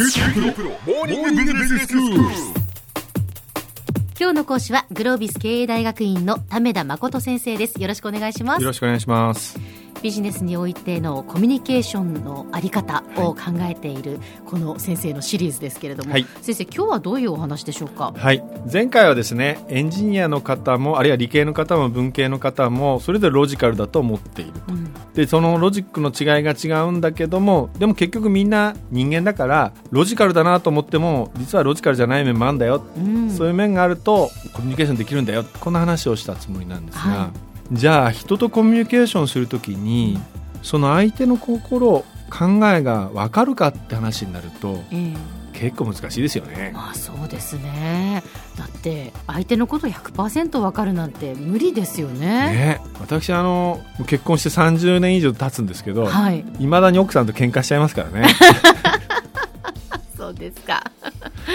今日の講師はグロービス経営大学院の為田誠先生です。よろしくお願いします。よろしくお願いします。ビジネスにおいてのコミュニケーションのあり方を考えているこの先生のシリーズですけれども、はい。先生今日はどういうお話でしょうか？はい。前回はですねエンジニアの方もあるいは理系の方も文系の方もそれぞれロジカルだと思っているうん。でそのロジックの違いが違うんだけどもでも結局みんな人間だからロジカルだなと思っても実はロジカルじゃない面もあるんだよ、うん。そういう面があるとコミュニケーションできるんだよ。こんな話をしたつもりなんですが、はじゃあ人とコミュニケーションするときにその相手の心考えが分かるかって話になるとええ。結構難しいですよね。まあそうですね。だって相手のこと100%わかるなんて無理ですよね。ね、私あの結婚して30年以上経つんですけど、はい。いまだに奥さんと喧嘩しちゃいますからね。そうですか。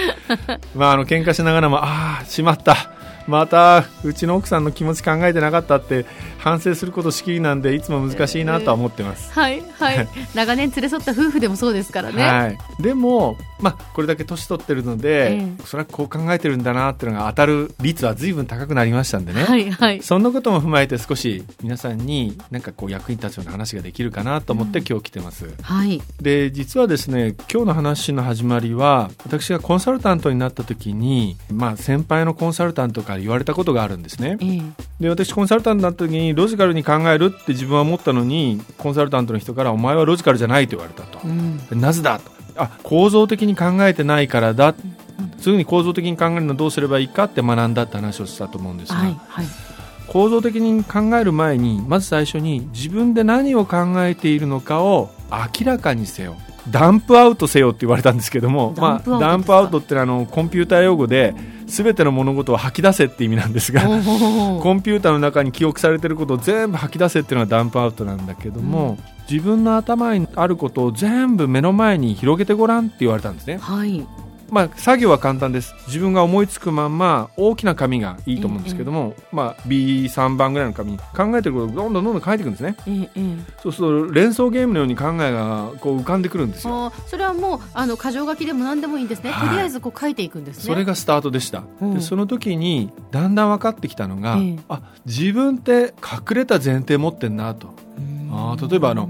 まああの喧嘩しながらもああしまったまたうちの奥さんの気持ち考えてなかったって反省することしきりなんでいつも難しいなとは思ってます、はいはい。長年連れ添った夫婦でもそうですからね、はい、でも、まあ、これだけ年取ってるので、えそれはこう考えてるんだなっていうのが当たる率は随分高くなりましたんでね、はいはい。そんなことも踏まえて少し皆さんになんかこう役に立つような話ができるかなと思って今日来てます。はい。で実はですね今日の話の始まりは私がコンサルタントになった時に、まあ、先輩のコンサルタントから言われたことがあるんですね。ええで私コンサルタントになった時にロジカルに考えるって自分は思ったのにコンサルタントの人からお前はロジカルじゃないと言われたと。うん。なぜだと。あ構造的に考えてないからだ。そういうふうに構造的に考えるのはどうすればいいかって学んだって話をしたと思うんですが、はいはい。構造的に考える前にまず最初に自分で何を考えているのかを明らかにせよ。ダンプアウトせよって言われたんですけどもダンプアウトまあ、ダンプアウトってあのコンピューター用語で全ての物事を吐き出せって意味なんですがコンピューターの中に記憶されていることを全部吐き出せっていうのがダンプアウトなんだけども、自分の頭にあることを全部目の前に広げてごらんって言われたんですね。はいまあ、作業は簡単です。自分が思いつくまんま大きな紙がいいと思うんですけども、まあ、B3 番ぐらいの紙に考えてることをどんどんどんどん書いていくんですね。ええええ。そうすると連想ゲームのように考えがこう浮かんでくるんですよ。それはもうあの箇条書きでも何でもいいんですね、はい。とりあえずこう書いていくんですね。それがスタートでした、うん。でその時にだんだん分かってきたのが、ええ。あ自分って隠れた前提持ってんなと。あー例えばあの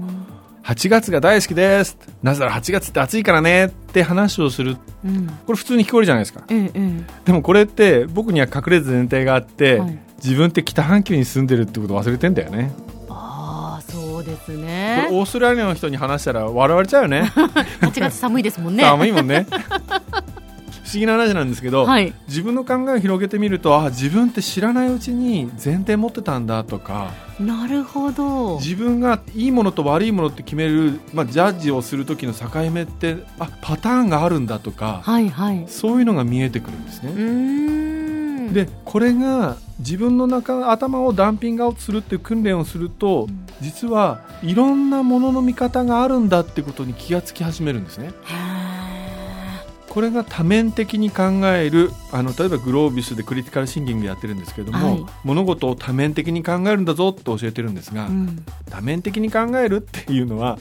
8月が大好きです。なぜなら8月って暑いからねって話をする。うん。これ普通に聞こえるじゃないですか。えええでもこれって僕には隠れた前提があって、はい。自分って北半球に住んでるってことを忘れてんだよね。えああそうですこれねオーストラリアの人に話したら笑われちゃうよね。8月寒いですもんね。寒いもんね。不思議な話なんですけど、はい。自分の考えを広げてみるとあ自分って知らないうちに前提持ってたんだとかなるほど。自分がいいものと悪いものって決める、まあ、ジャッジをする時の境目ってあパターンがあるんだとかはいはい。そういうのが見えてくるんですね。でこれが自分の中頭をダンピングアウトするっていう訓練をすると、実はいろんなものの見方があるんだってことに気がつき始めるんですね。へこれが多面的に考えるあの例えばグロービスでクリティカルシンキングでやってるんですけども、はい。物事を多面的に考えるんだぞって教えてるんですが、ーうん。多面的に考えるっていうのは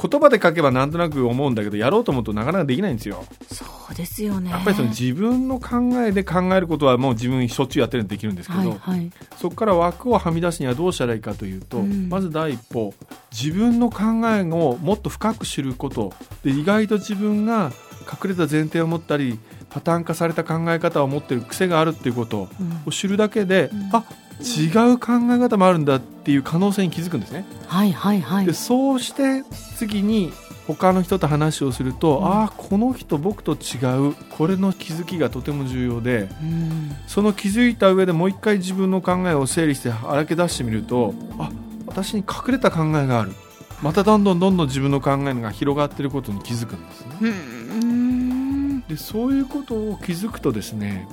言葉で書けばなんとなく思うんだけどやろうと思うとなかなかできないんですよ。そうですよね。やっぱりその自分の考えで考えることはもう自分しょっちゅうやってるんでできるんですけど、はいはい。そこから枠をはみ出すにはどうしたらいいかというと、うん。まず第一歩自分の考えをもっと深く知ること。で意外と自分が隠れた前提を持ったりパターン化された考え方を持っている癖があるっていうことうん。を知るだけで、うん。あ違う考え方もあるんだっていう可能性に気づくんですね。はいはいはい。でそうして次に他の人と話をすると、うん。ああこの人僕と違う。これの気づきがとても重要でうん。その気づいた上でもう一回自分の考えを整理して荒け出してみるとあ私に隠れた考えがある。またどんどんどんどん自分の考えが広がっていることに気づくんですね。うんでそういうことを気づくとですね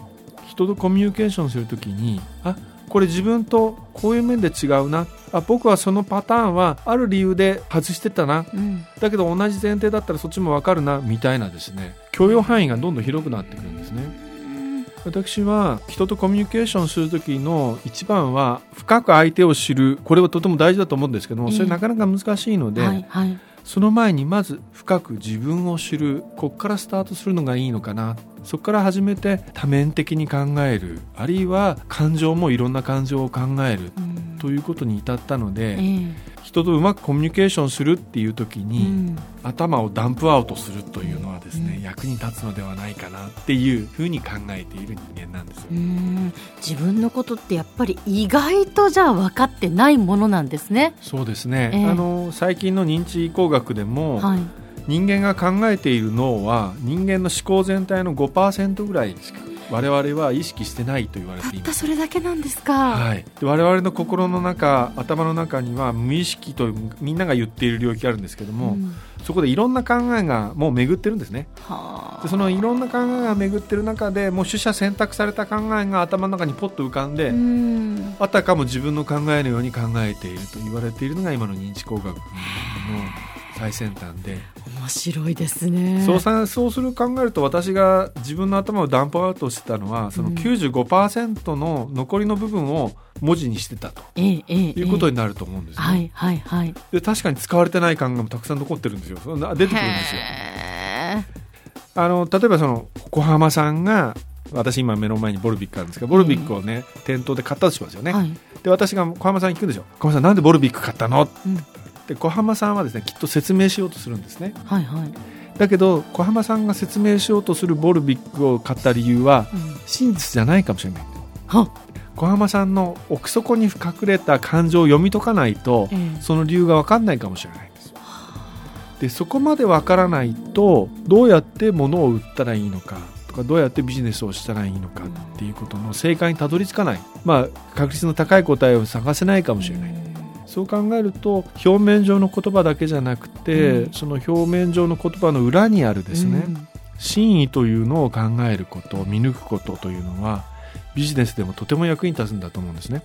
人とコミュニケーションするときにあこれ自分とこういう面で違うな。あ僕はそのパターンはある理由で外してたな。うん。だけど同じ前提だったらそっちもわかるな。みたいなですね許容範囲がどんどん広くなってくるんですね。私は人とコミュニケーションするときの一番は深く相手を知る。これはとても大事だと思うんですけども、ええそれなかなか難しいので、はいはいその前にまず深く自分を知るここからスタートするのがいいのかな。そこから始めて多面的に考える。あるいは感情もいろんな感情を考えるということに至ったので、ええ人とうまくコミュニケーションするっていう時に、うん、頭をダンプアウトするというのはですね、うん、役に立つのではないかなっていうふうに考えている人間なんです自分のことってやっぱり意外とじゃあ分かってないものなんですね。そうですね、えー、あの最近の認知工学でも、はい。人間が考えている脳は人間の思考全体の5%ぐらいしか我々は意識してないと言われています。それだけなんですか、はい、我々の心の中頭の中には無意識とみんなが言っている領域があるんですけども、うん、そこでいろんな考えがもう巡ってるんですね。でそのいろんな考えが巡ってる中でもう取捨選択された考えが頭の中にポッと浮かんで、うん、あたかも自分の考えのように考えていると言われているのが今の認知工学の最先端で。面白いですね。そうそうする考えると私が自分の頭をダンプアウトしてたのはその95%の残りの部分を文字にしてたと、うん、いうことになると思うんですね、はいはいはい、で確かに使われてない考えもたくさん残ってるんですよ。出てくるんですよ。あの例えばその小浜さんが私今目の前にボルビックあるんですけどボルビックをね、店頭で買ったとしますよね、はい、で私が小浜さんに聞くんですよ。小浜さんなんでボルビック買ったの、うんで小浜さんはですねきっと説明しようとするんですね。はいはい、だけど小浜さんが説明しようとするボルビックを買った理由は、うん、真実じゃないかもしれない。小浜さんの奥底に隠れた感情を読み解かないと、えー、その理由が分かんないかもしれないです。でそこまで分からないとどうやって物を売ったらいいのかとかどうやってビジネスをしたらいいのかっていうことの正解にたどり着かない、まあ、確率の高い答えを探せないかもしれない。そう考えると表面上の言葉だけじゃなくて、うん、その表面上の言葉の裏にあるですね、うん、真意というのを考えること見抜くことというのはビジネスでもとても役に立つんだと思うんですね。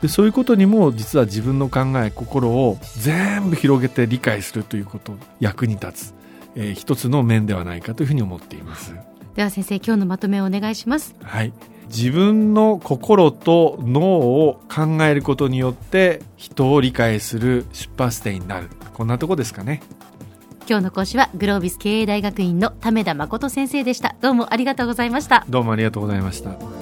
でそういうことにも実は自分の考え心を全部広げて理解するということ役に立つ、えー、一つの面ではないかというふうに思っています。では先生今日のまとめをお願いします。はい自分の心と脳を考えることによって人を理解する出発点になる。こんなとこですかね。今日の講師はグロービス経営大学院の為田誠先生でした。どうもありがとうございました。どうもありがとうございました